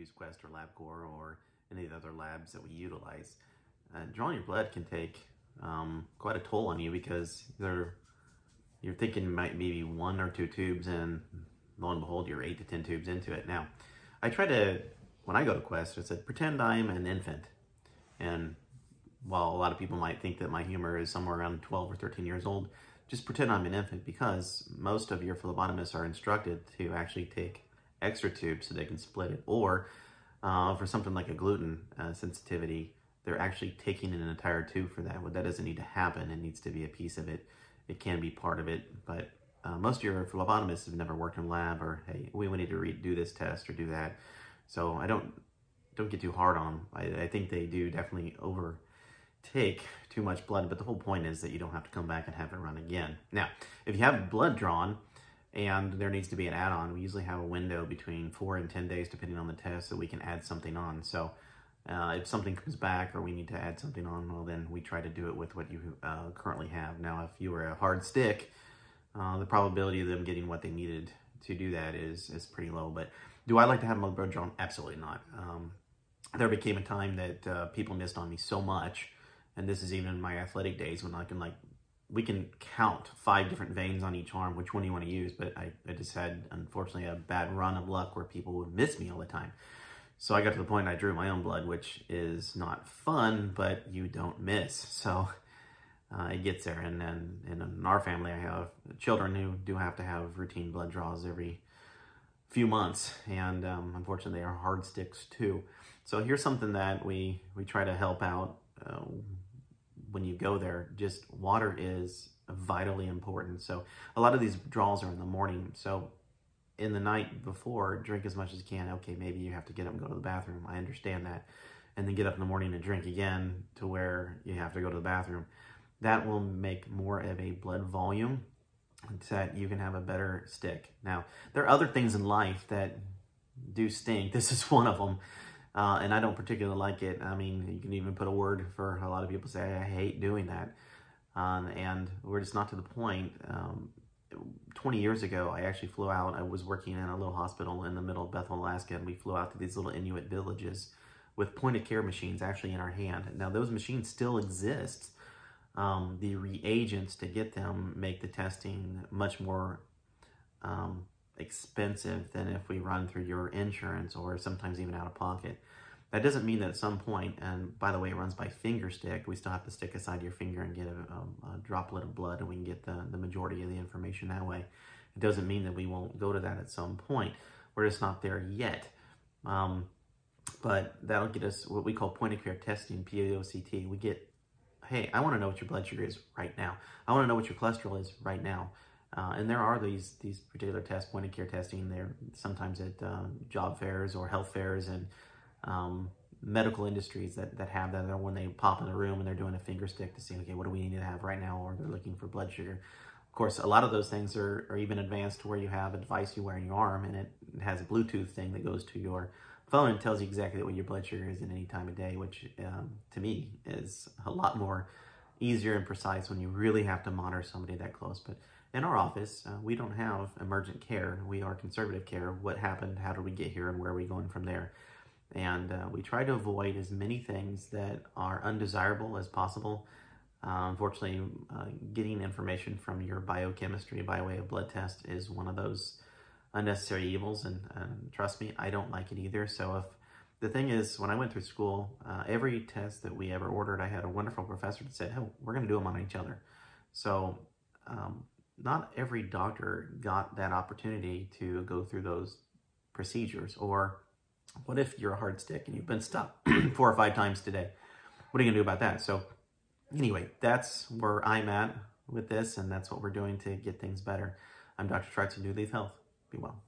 use Quest or LabCorp or any of the other labs that we utilize. Uh, drawing your blood can take um, quite a toll on you because they're, you're thinking might maybe one or two tubes and lo and behold, you're eight to 10 tubes into it. Now, I try to, when I go to Quest, I said, pretend I'm an infant. And while a lot of people might think that my humor is somewhere around 12 or 13 years old, just pretend I'm an infant because most of your phlebotomists are instructed to actually take extra tubes so they can split it. Or uh, for something like a gluten uh, sensitivity, they're actually taking an entire tube for that. Well, that doesn't need to happen. It needs to be a piece of it. It can be part of it, but uh, most of your phlebotomists have never worked in lab or, hey, we need to redo this test or do that. So I don't don't get too hard on them. I, I think they do definitely over take too much blood, but the whole point is that you don't have to come back and have it run again. Now, if you have blood drawn and there needs to be an add-on, we usually have a window between four and 10 days, depending on the test, so we can add something on. So uh, if something comes back or we need to add something on, well, then we try to do it with what you uh, currently have. Now, if you were a hard stick, uh, the probability of them getting what they needed to do that is is pretty low. But do I like to have my blood drawn? Absolutely not. Um, there became a time that uh, people missed on me so much and this is even in my athletic days when I can like, we can count five different veins on each arm, which one do you want to use, but I, I just had, unfortunately, a bad run of luck where people would miss me all the time. So I got to the point I drew my own blood, which is not fun, but you don't miss. So uh, it gets there. And then in our family, I have children who do have to have routine blood draws every few months. And um, unfortunately, they are hard sticks too. So here's something that we, we try to help out uh, when you go there, just water is vitally important. So a lot of these draws are in the morning. So in the night before, drink as much as you can. Okay, maybe you have to get up and go to the bathroom. I understand that. And then get up in the morning and drink again to where you have to go to the bathroom. That will make more of a blood volume that you can have a better stick. Now, there are other things in life that do stink. This is one of them. Uh, and I don't particularly like it. I mean, you can even put a word for a lot of people say, I hate doing that. Um, and we're just not to the point. Um, 20 years ago, I actually flew out. I was working in a little hospital in the middle of Bethel, Alaska, and we flew out to these little Inuit villages with point of care machines actually in our hand. Now, those machines still exist. Um, the reagents to get them make the testing much more um, expensive than if we run through your insurance or sometimes even out of pocket. That doesn't mean that at some point, and by the way, it runs by finger stick, we still have to stick aside your finger and get a, a, a droplet of blood and we can get the, the majority of the information that way. It doesn't mean that we won't go to that at some point. We're just not there yet. Um, but that'll get us what we call point of care testing, POCT. We get, hey, I want to know what your blood sugar is right now. I want to know what your cholesterol is right now. Uh, and there are these these particular tests, point of care testing. They're sometimes at um, job fairs or health fairs and um, medical industries that, that have that. when they pop in the room and they're doing a finger stick to see, okay, what do we need to have right now? Or they're looking for blood sugar. Of course, a lot of those things are, are even advanced to where you have a device you wear in your arm and it has a Bluetooth thing that goes to your phone and tells you exactly what your blood sugar is at any time of day, which um, to me is a lot more easier and precise when you really have to monitor somebody that close. But in our office, uh, we don't have emergent care. We are conservative care. What happened? How did we get here? And where are we going from there? And uh, we try to avoid as many things that are undesirable as possible. Uh, unfortunately, uh, getting information from your biochemistry by way of blood test is one of those unnecessary evils. And trust me, I don't like it either. So if the thing is, when I went through school, uh, every test that we ever ordered, I had a wonderful professor that said, "Oh, we're going to do them on each other." So um, not every doctor got that opportunity to go through those procedures. Or what if you're a hard stick and you've been stuck four or five times today? What are you to do about that? So anyway, that's where I'm at with this, and that's what we're doing to get things better. I'm Dr. Trites of New Leaf Health. Be well.